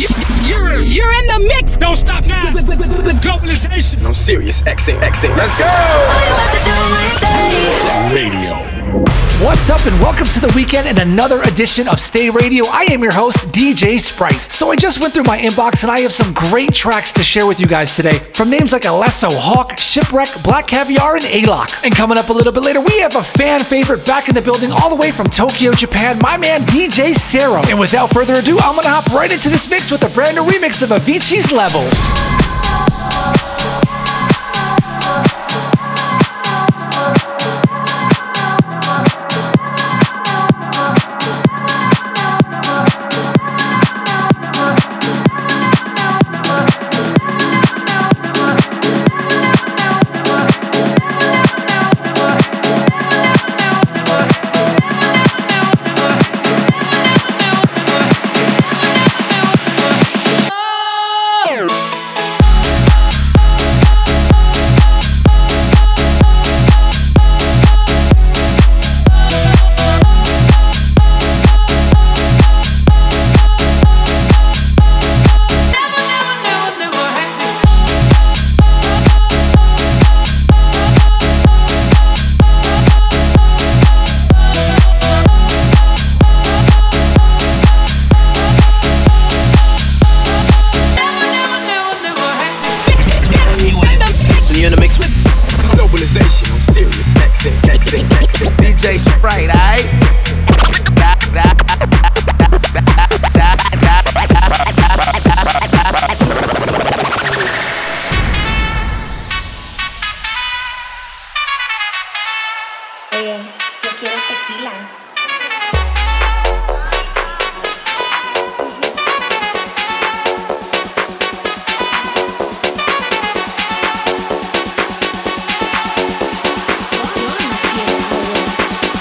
You're, you're in the mix. Don't stop now. With, with, with, with globalization. I'm serious. XM, XM. Let's go. Radio. What's up, and welcome to the weekend and another edition of Stay Radio. I am your host, DJ Sprite. So, I just went through my inbox and I have some great tracks to share with you guys today from names like Alesso, Hawk, Shipwreck, Black Caviar, and Alok. And coming up a little bit later, we have a fan favorite back in the building all the way from Tokyo, Japan, my man DJ Sero. And without further ado, I'm gonna hop right into this mix with a brand new remix of Avicii's Levels. Eh, yo quiero tequila.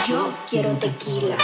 Yo quiero tequila.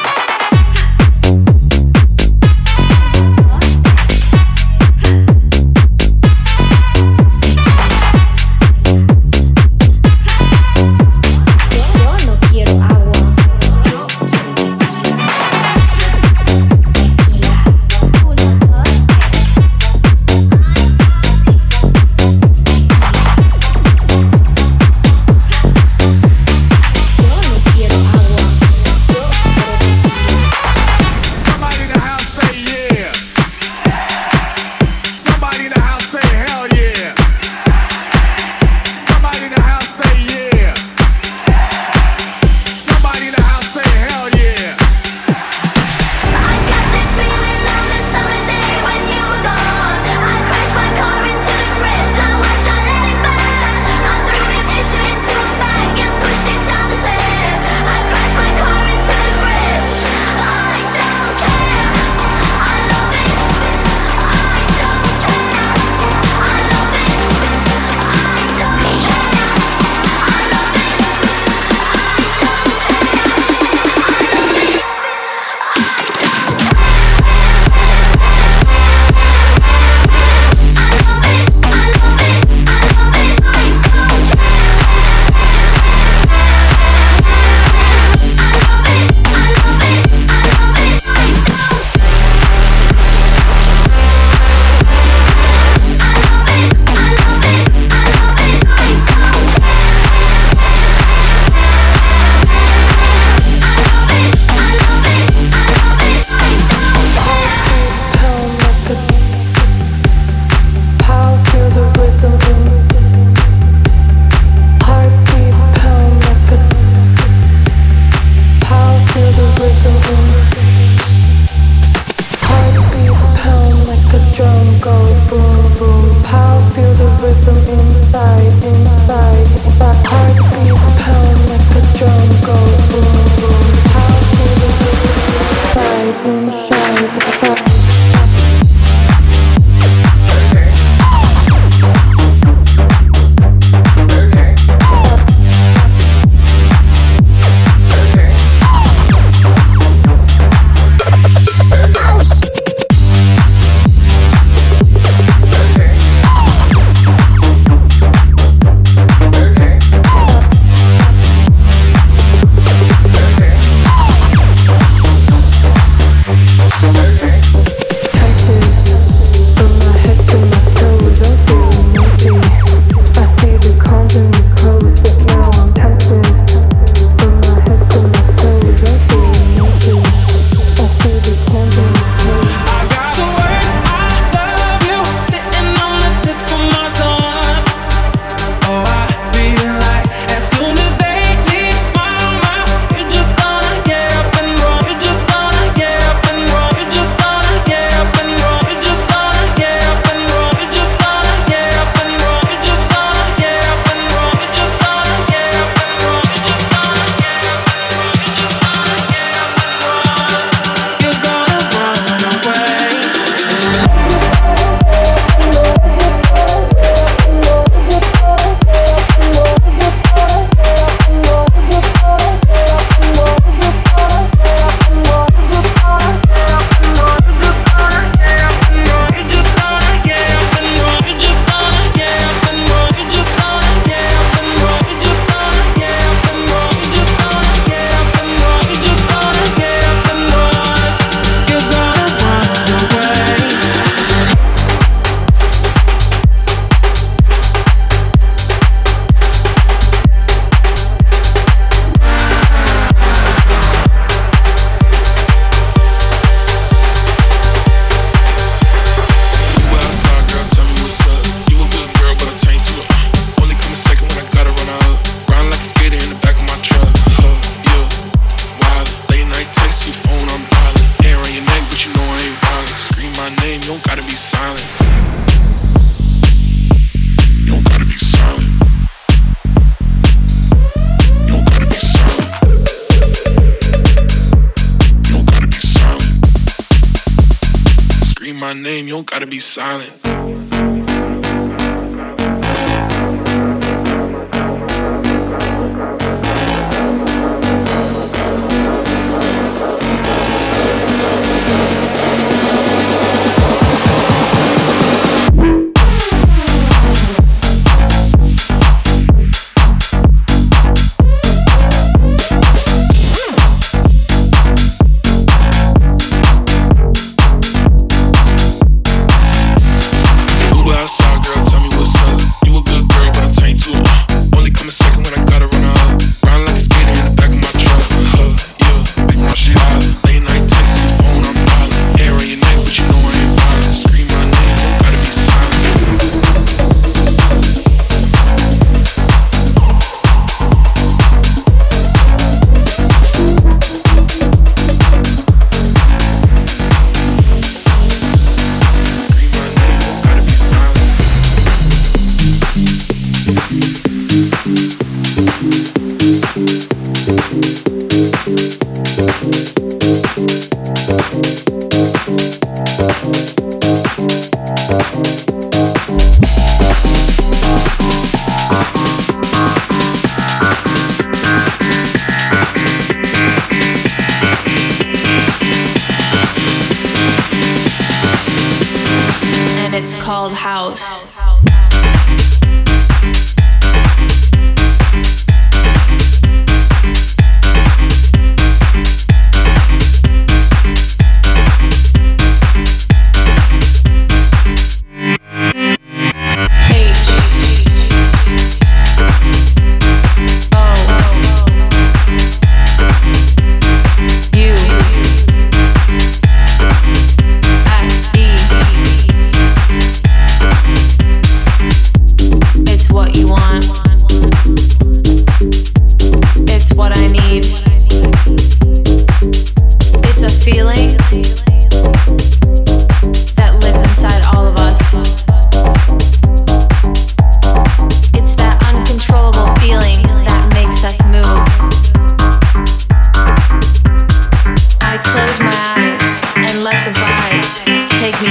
Silent.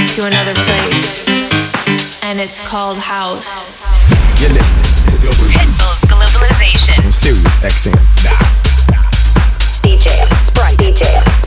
to another place, and it's called house. You're listening to Pitbull's Globalization. I'm serious XM. Nah. DJ Sprite. DJ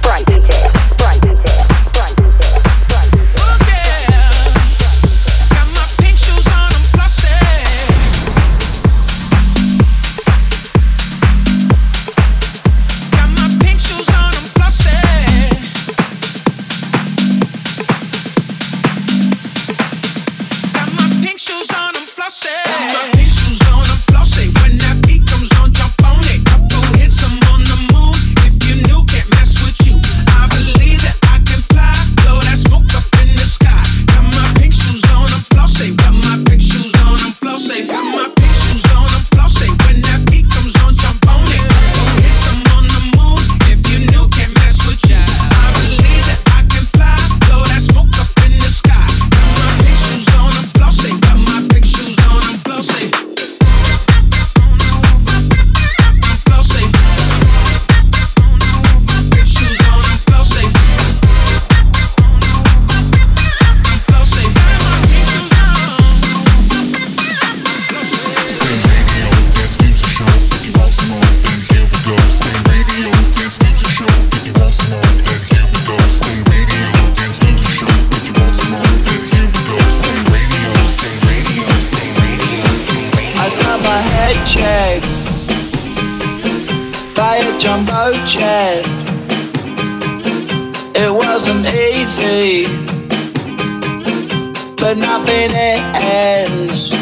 but nothing else.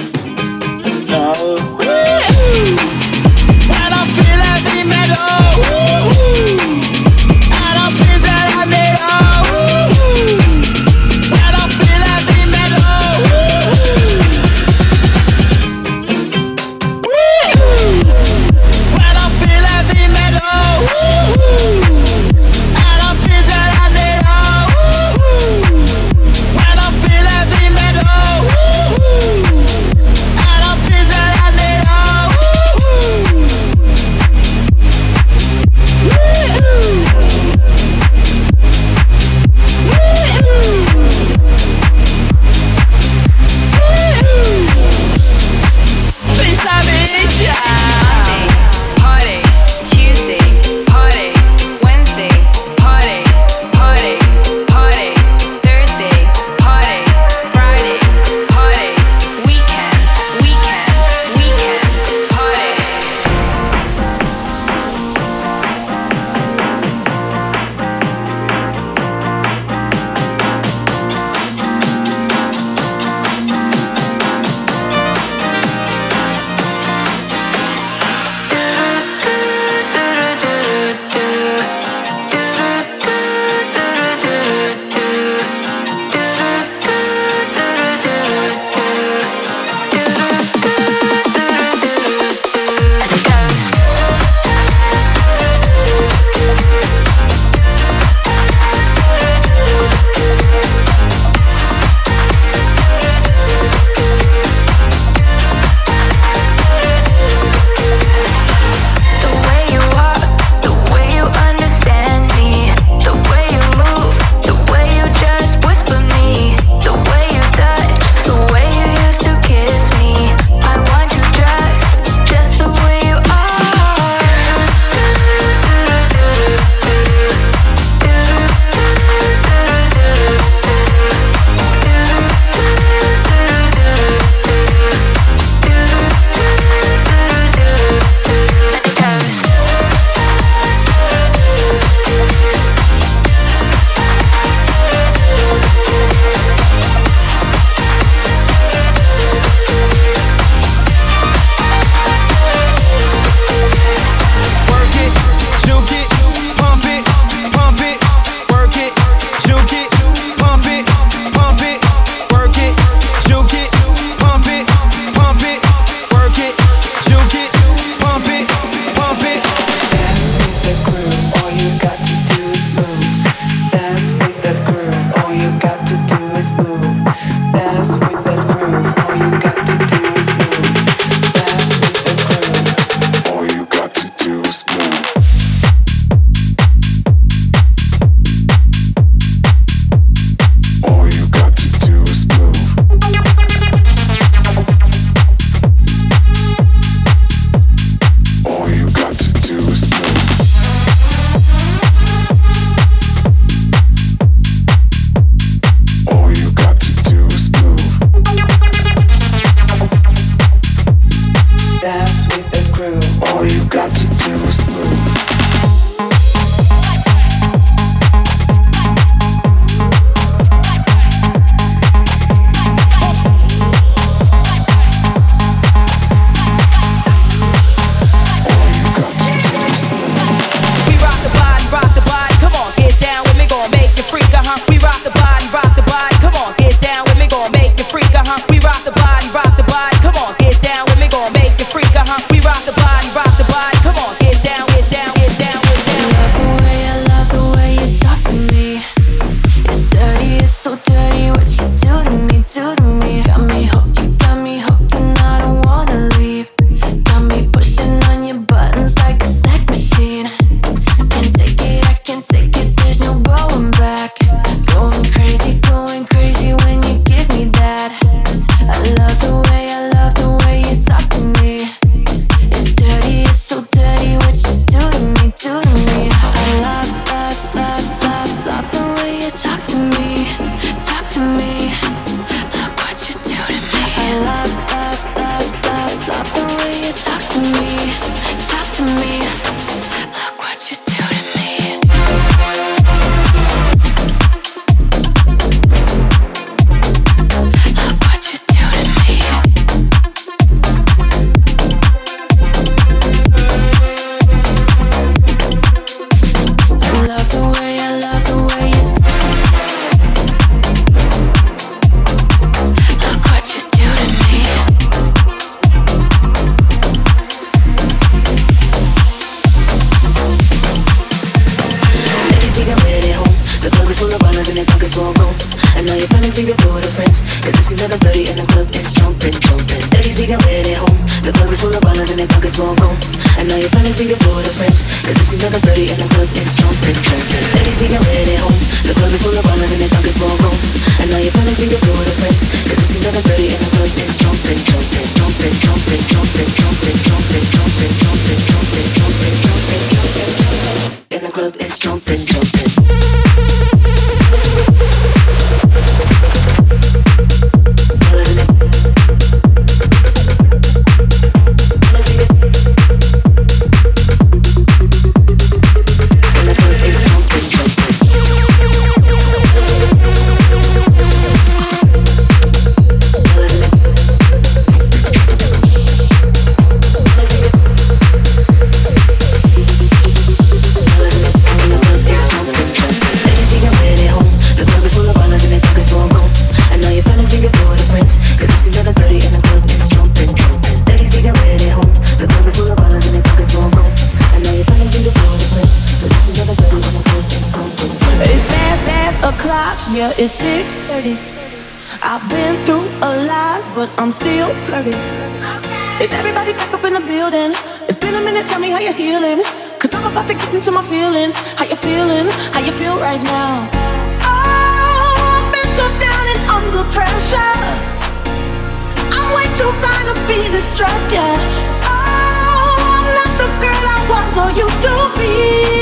No. the and the club is strong and it's the club is strong. still flirting. Okay. Is everybody back up in the building? It's been a minute, tell me how you're healing. Cause I'm about to get into my feelings. How you feeling? How you feel right now? Oh, I've been so down and under pressure. I'm way too fine to be distressed, yeah. Oh, I'm not the girl I was or used to be.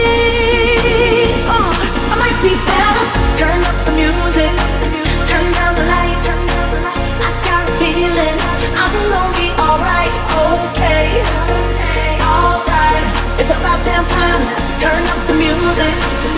Turn up the music.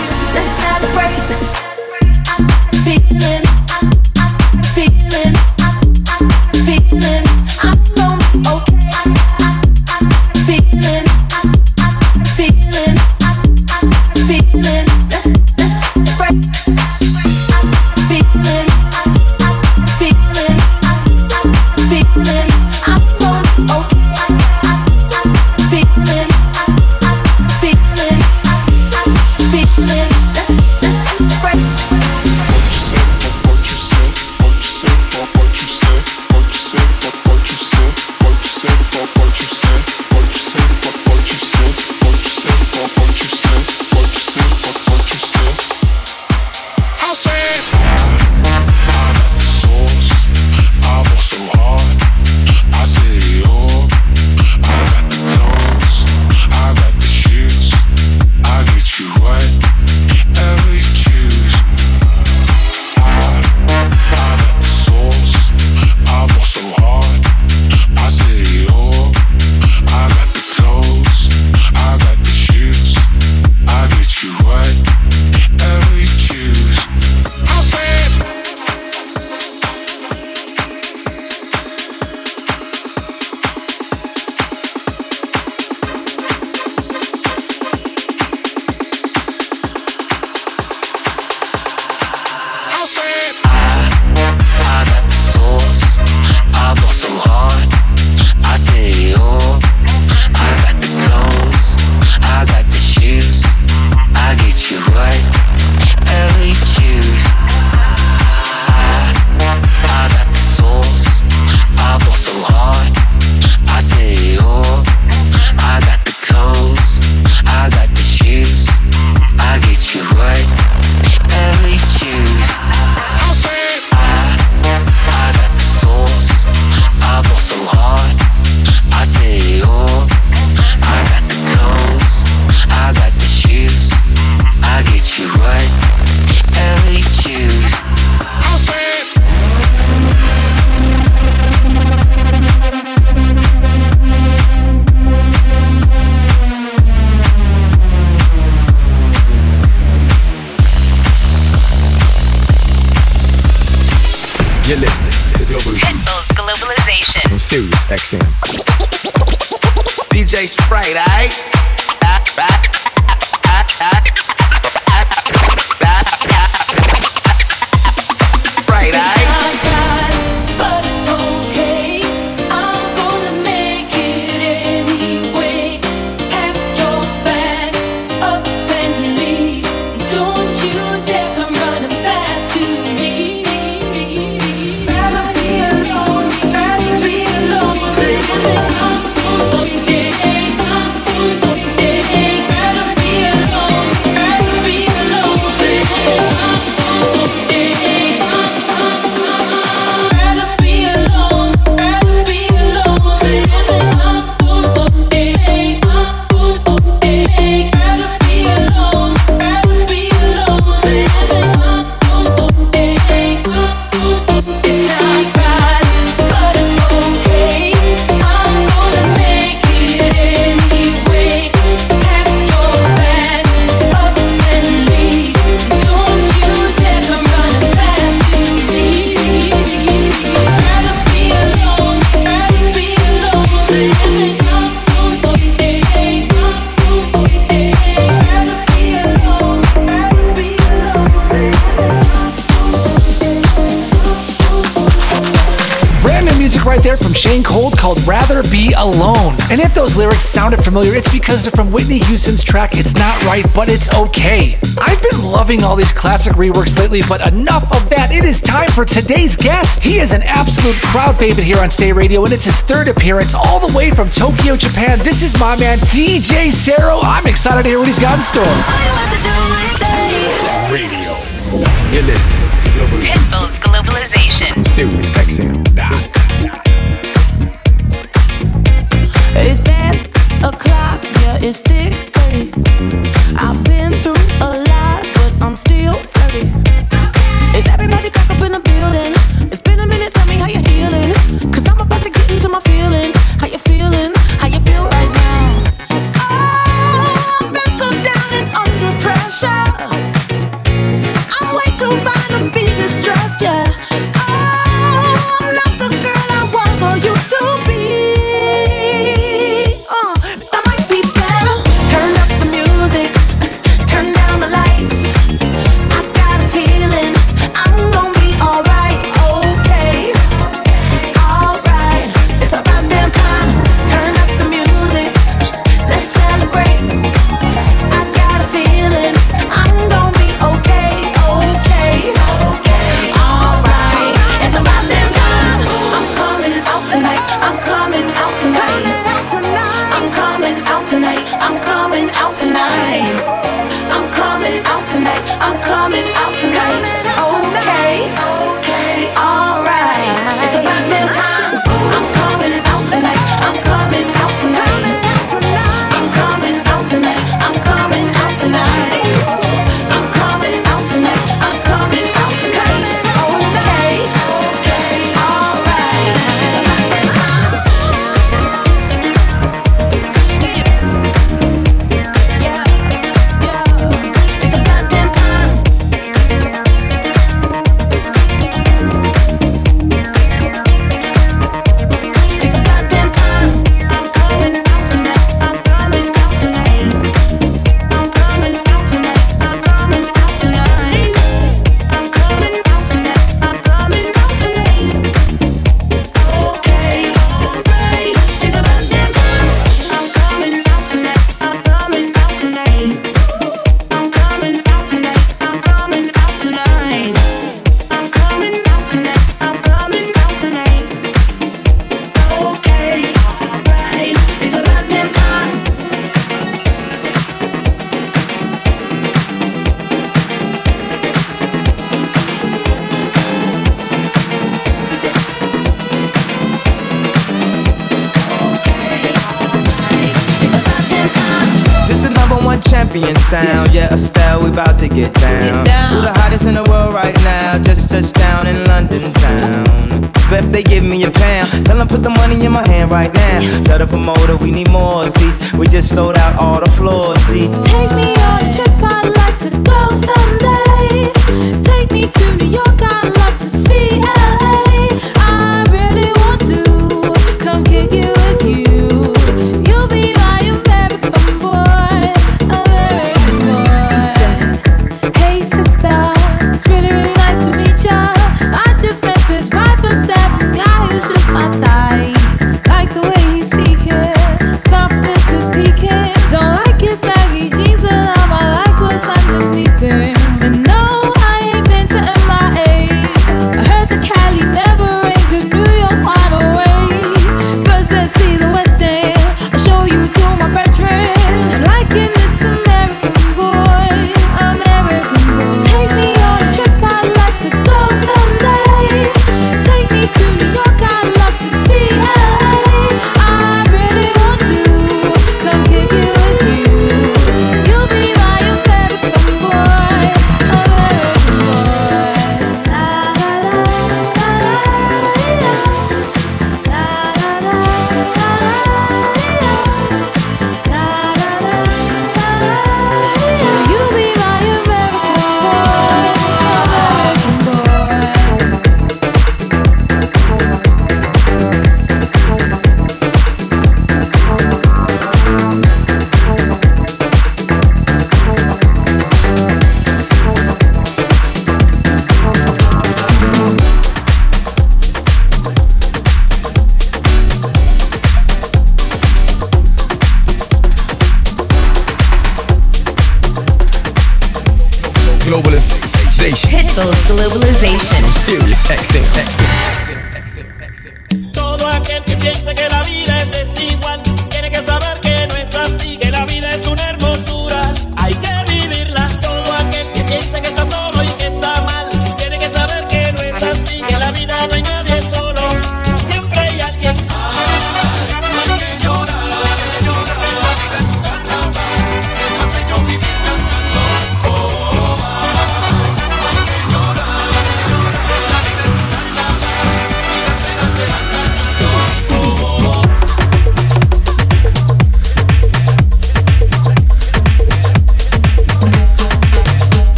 Texan. Shane Codd called Rather Be Alone. And if those lyrics sounded familiar, it's because they're from Whitney Houston's track It's Not Right, but It's Okay. I've been loving all these classic reworks lately, but enough of that. It is time for today's guest. He is an absolute crowd favorite here on Stay Radio, and it's his third appearance all the way from Tokyo, Japan. This is my man, DJ Sero. I'm excited to hear what he's got in store. Radio. You're listening. Pitbull's Globalization. Sirius XM. it's bad o'clock, yeah, it's thick 30.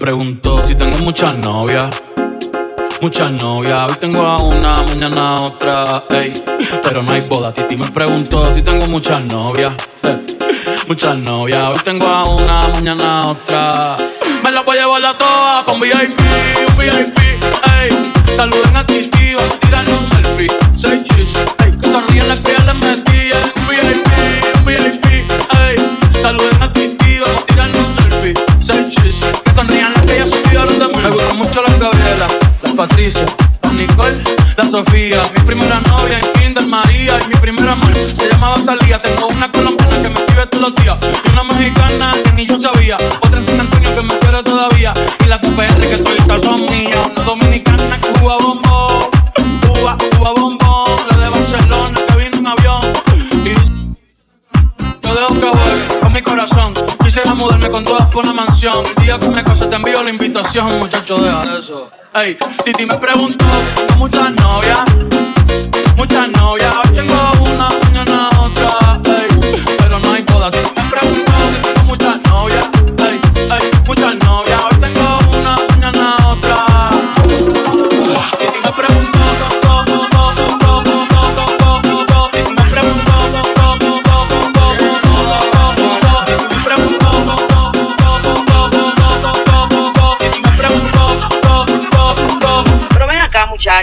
Preguntó si tengo muchas novias. Muchas novias, hoy tengo a una, mañana otra, ey. Pero no hay boda. Titi me preguntó si tengo muchas novias. Muchas novias, hoy tengo a una, mañana otra. Me la voy a llevar a todas con VIP, un VIP, ey. Saluden a Titi, vamos a tirarle un selfie. Mi primera novia en Kinder María y mi primera amor se llamaba Talía. Tengo una colombiana que me escribe todos los días. Y una mexicana que ni yo sabía. Otra en San Antonio que me quiere todavía. Y la TPR que estoy son mía. Una dominicana que Cuba bombón. Cuba, Cuba bombón. La de Barcelona que vino en avión. Y yo dejo que juegue con mi corazón. Quisiera mudarme con todas por una mansión. El día que me case te envío la invitación, muchacho, deja eso. Ey, Titi me preguntó,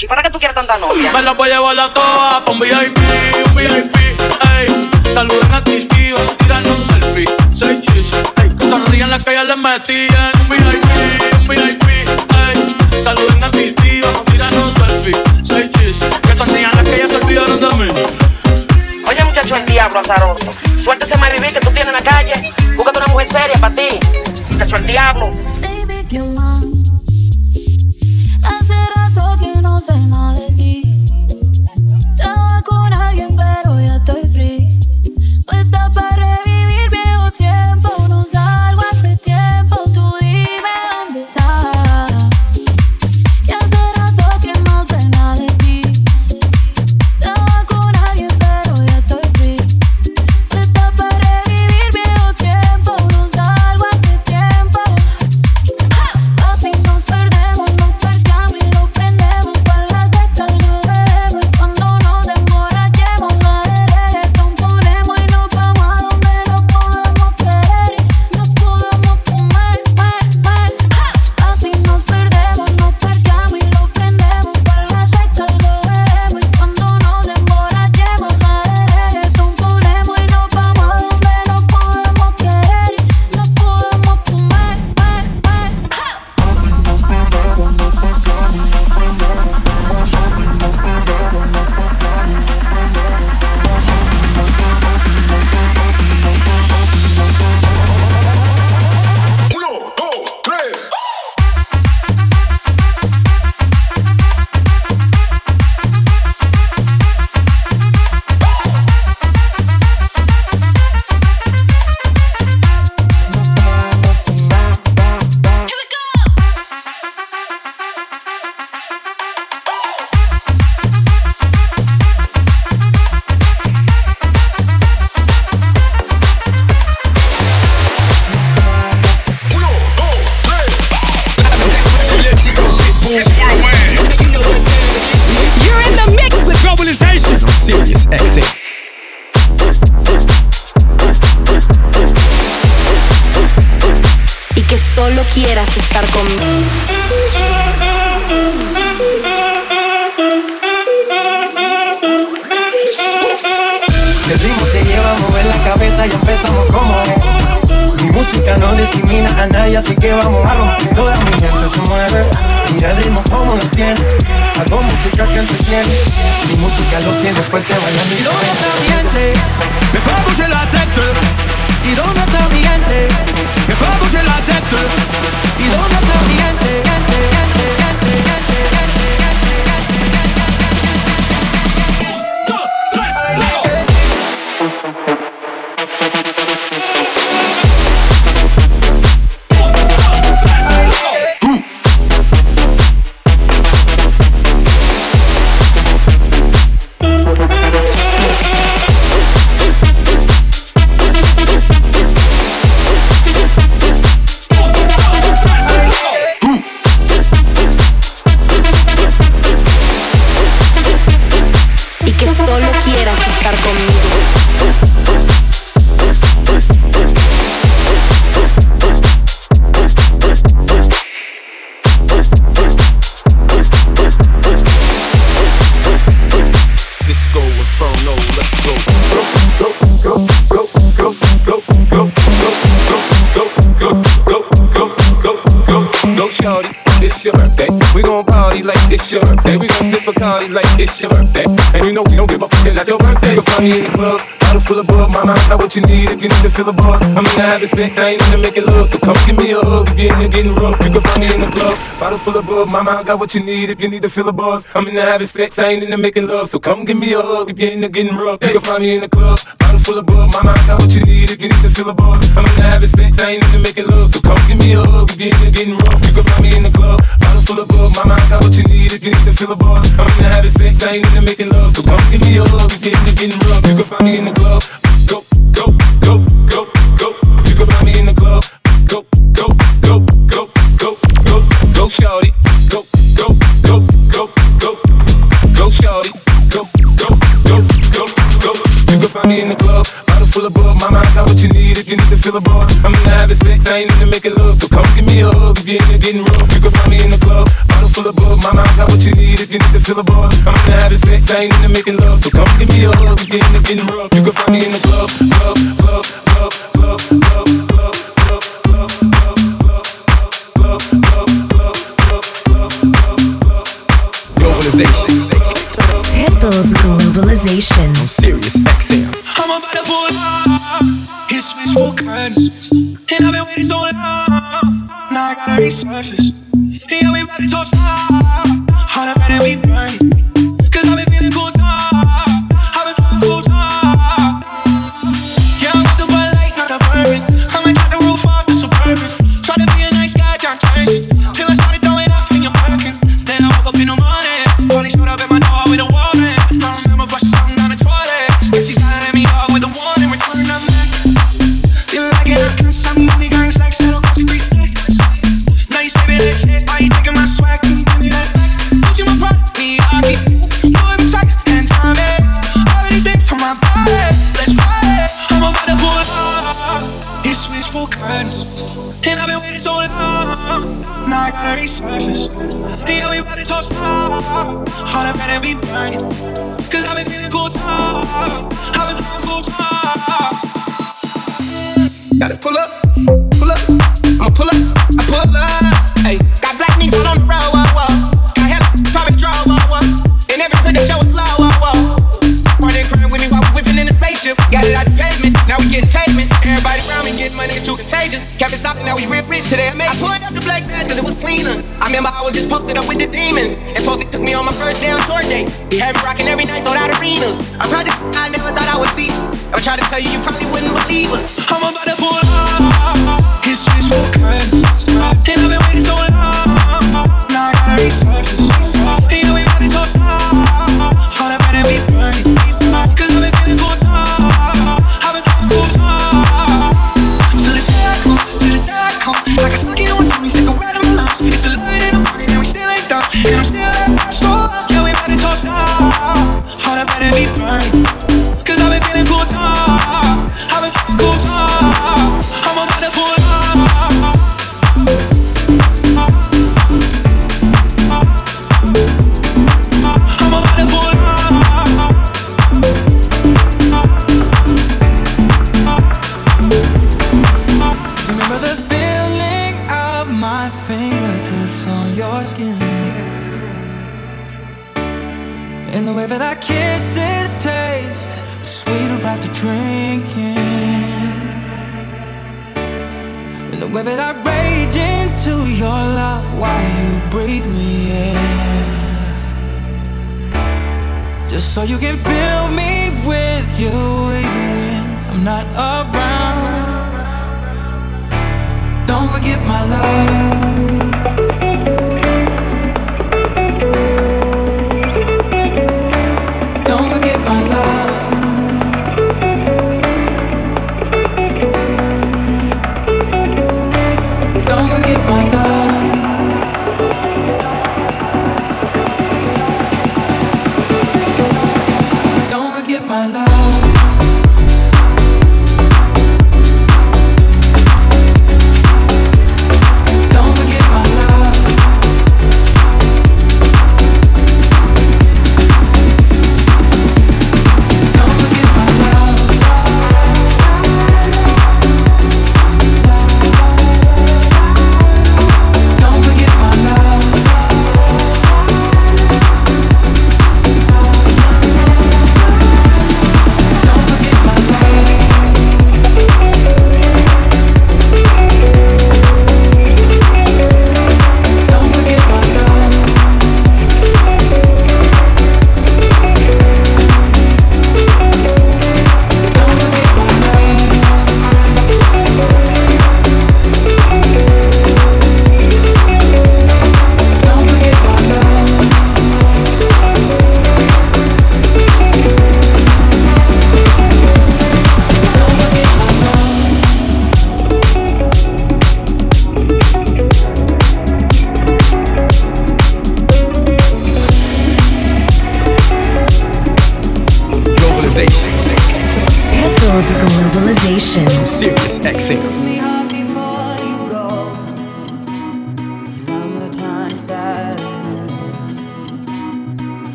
¿y para qué tú quieres tanta novia? Me la voy a llevar a todas un VIP, un VIP, ey. Saluden a a tirarle un selfie. Seis chis, ey. Que sonrían las que ya les metí en un VIP, un VIP, ey. Saluden a a tirarle un selfie. Seis chis, que sonrían las que ya se olvidaron de mí. Oye, muchacho, el diablo azaroso. Suéltese más vivir que tú tienes en la calle. Búscate una mujer seria para ti. Muchacho, el diablo. El ritmo te lleva a mover la cabeza y empezamos como es. Mi música no discrimina a nadie, así que vamos a romper. Toda mi gente se mueve. Mira el ritmo como nos tiene. Hago música que entretiene. Mi música los tiene fuerte bailando. ¿Y dónde está mi gente? Me fais bouger la tête. ¿Y dónde está mi gente? Me fais bouger la tête. ¿Y dónde está mi gente, gente, it's your birthday. And you know we don't give a fuck, it's not your birthday. You can find me in the club, bottle full of bug. Mama, I got what you need if you need to feel a buzz. I'm into having sex, I ain't into making love. So come give me a hug if you're into getting rough. You can find me in the club, bottle full of bug. Mama, I got what you need if you need to feel a buzz. I'm into having sex, I ain't into making love. So come give me a hug if you're into getting rough. You can find me in the club, bottle full of bug. Mama, I got what you need if you need to feel a buzz. I'm into having sex, I ain't into making love. So come give me a hug if you're into getting rough. You can find me in the club, full of bug. Mama, I got what you need if you need to feel a buzz. I'm into having sex, I ain't into making love. So come give me a hug if you're into getting rough. You can find me in the club. Go, go, go, go, go. You can find me in the club. Go, go, go, go, go, go, go, shorty. Go, go, go, go, go, go, shorty. Go, go, go, go, go. You can find me in the Mama, I got what you need if you need to fill a bar. I'm into having sex, I ain't into making love. So come give me a hug if you're into getting rough. You can find me in the club, bottle full of bug. Mama, I got what you need if you need to fill a bar. I'm into having sex, I ain't into making love. So come give me a hug if you're into getting rough. You can find me in the club, club, club, club, club, club. Globalization. Pitbull's globalization. I'm serious. And I've been waiting so long. Now I gotta resurface. Yeah, we about to talk stars.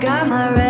Got my red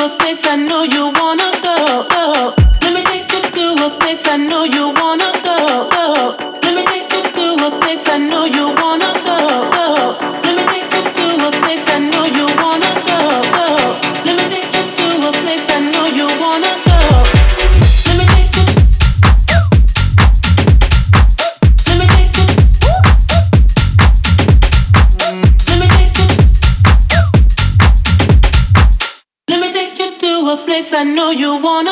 a place I know you wanna go. Let me take you to a place I know you wanna go. go. Let me take you to a place I know. you wanna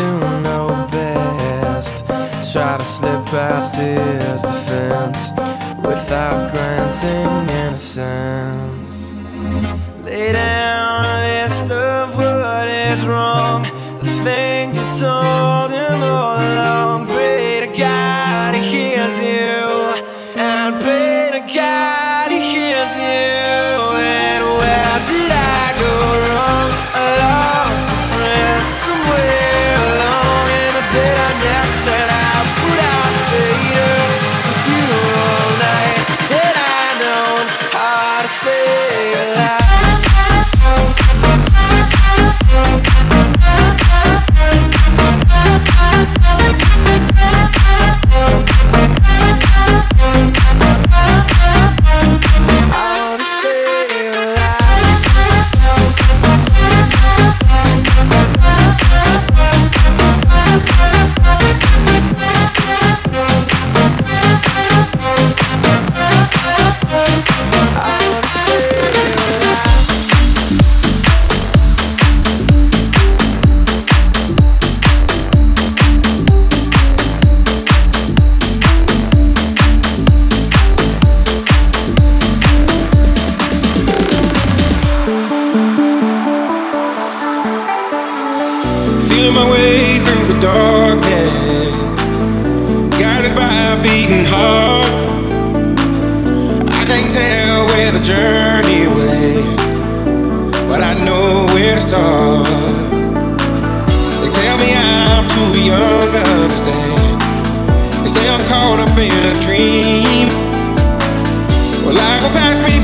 do know best. Try to slip past his defense without granting innocence. Lay down.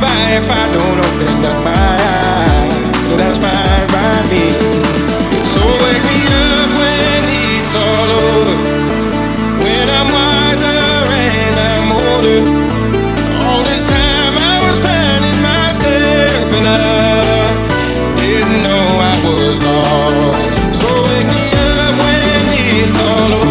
by if I don't open up my eyes. So that's fine by me. So wake me up when it's all over. When I'm wiser and I'm older. All this time I was finding myself and I didn't know I was lost. So wake me up when it's all over.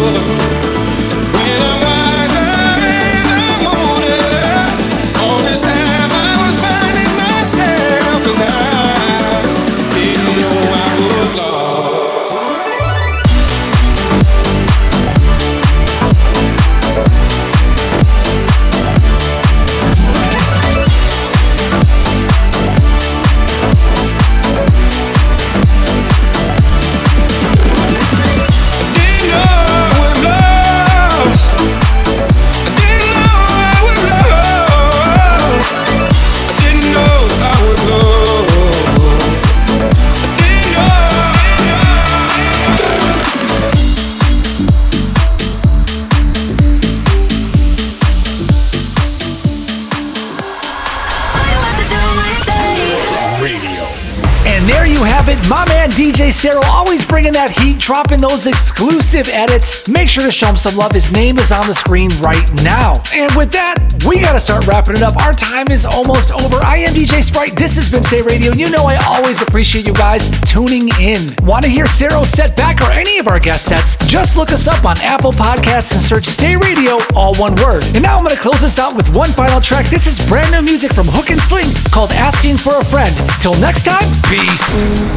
Man Cero always bringing that heat, dropping those exclusive edits. Make sure to show him some love. His name is on the screen right now. And with that, we gotta start wrapping it up. Our time is almost over. I am DJ Sprite. This has been Stay Radio. You know I always appreciate you guys tuning in. Want to hear Cero's set back or any of our guest sets? Just look us up on Apple Podcasts and search Stay Radio, all one word. And now I'm gonna close us out with one final track. This is brand new music from Hook and Sling called Asking for a Friend. Till next time, peace.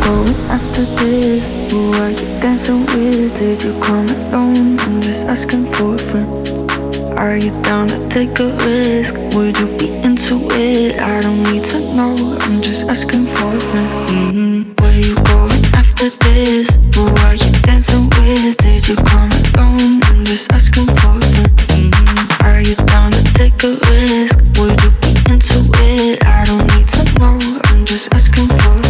Are you down to take a risk? Would you be into it? I don't need to know. I'm just asking for a friend. Mm-hmm. Where you going after this? Who are you dancing with? Did you come alone? I'm just asking for a friend. Mm-hmm. Are you down to take a risk? Would you be into it? I don't need to know. I'm just asking for a friend.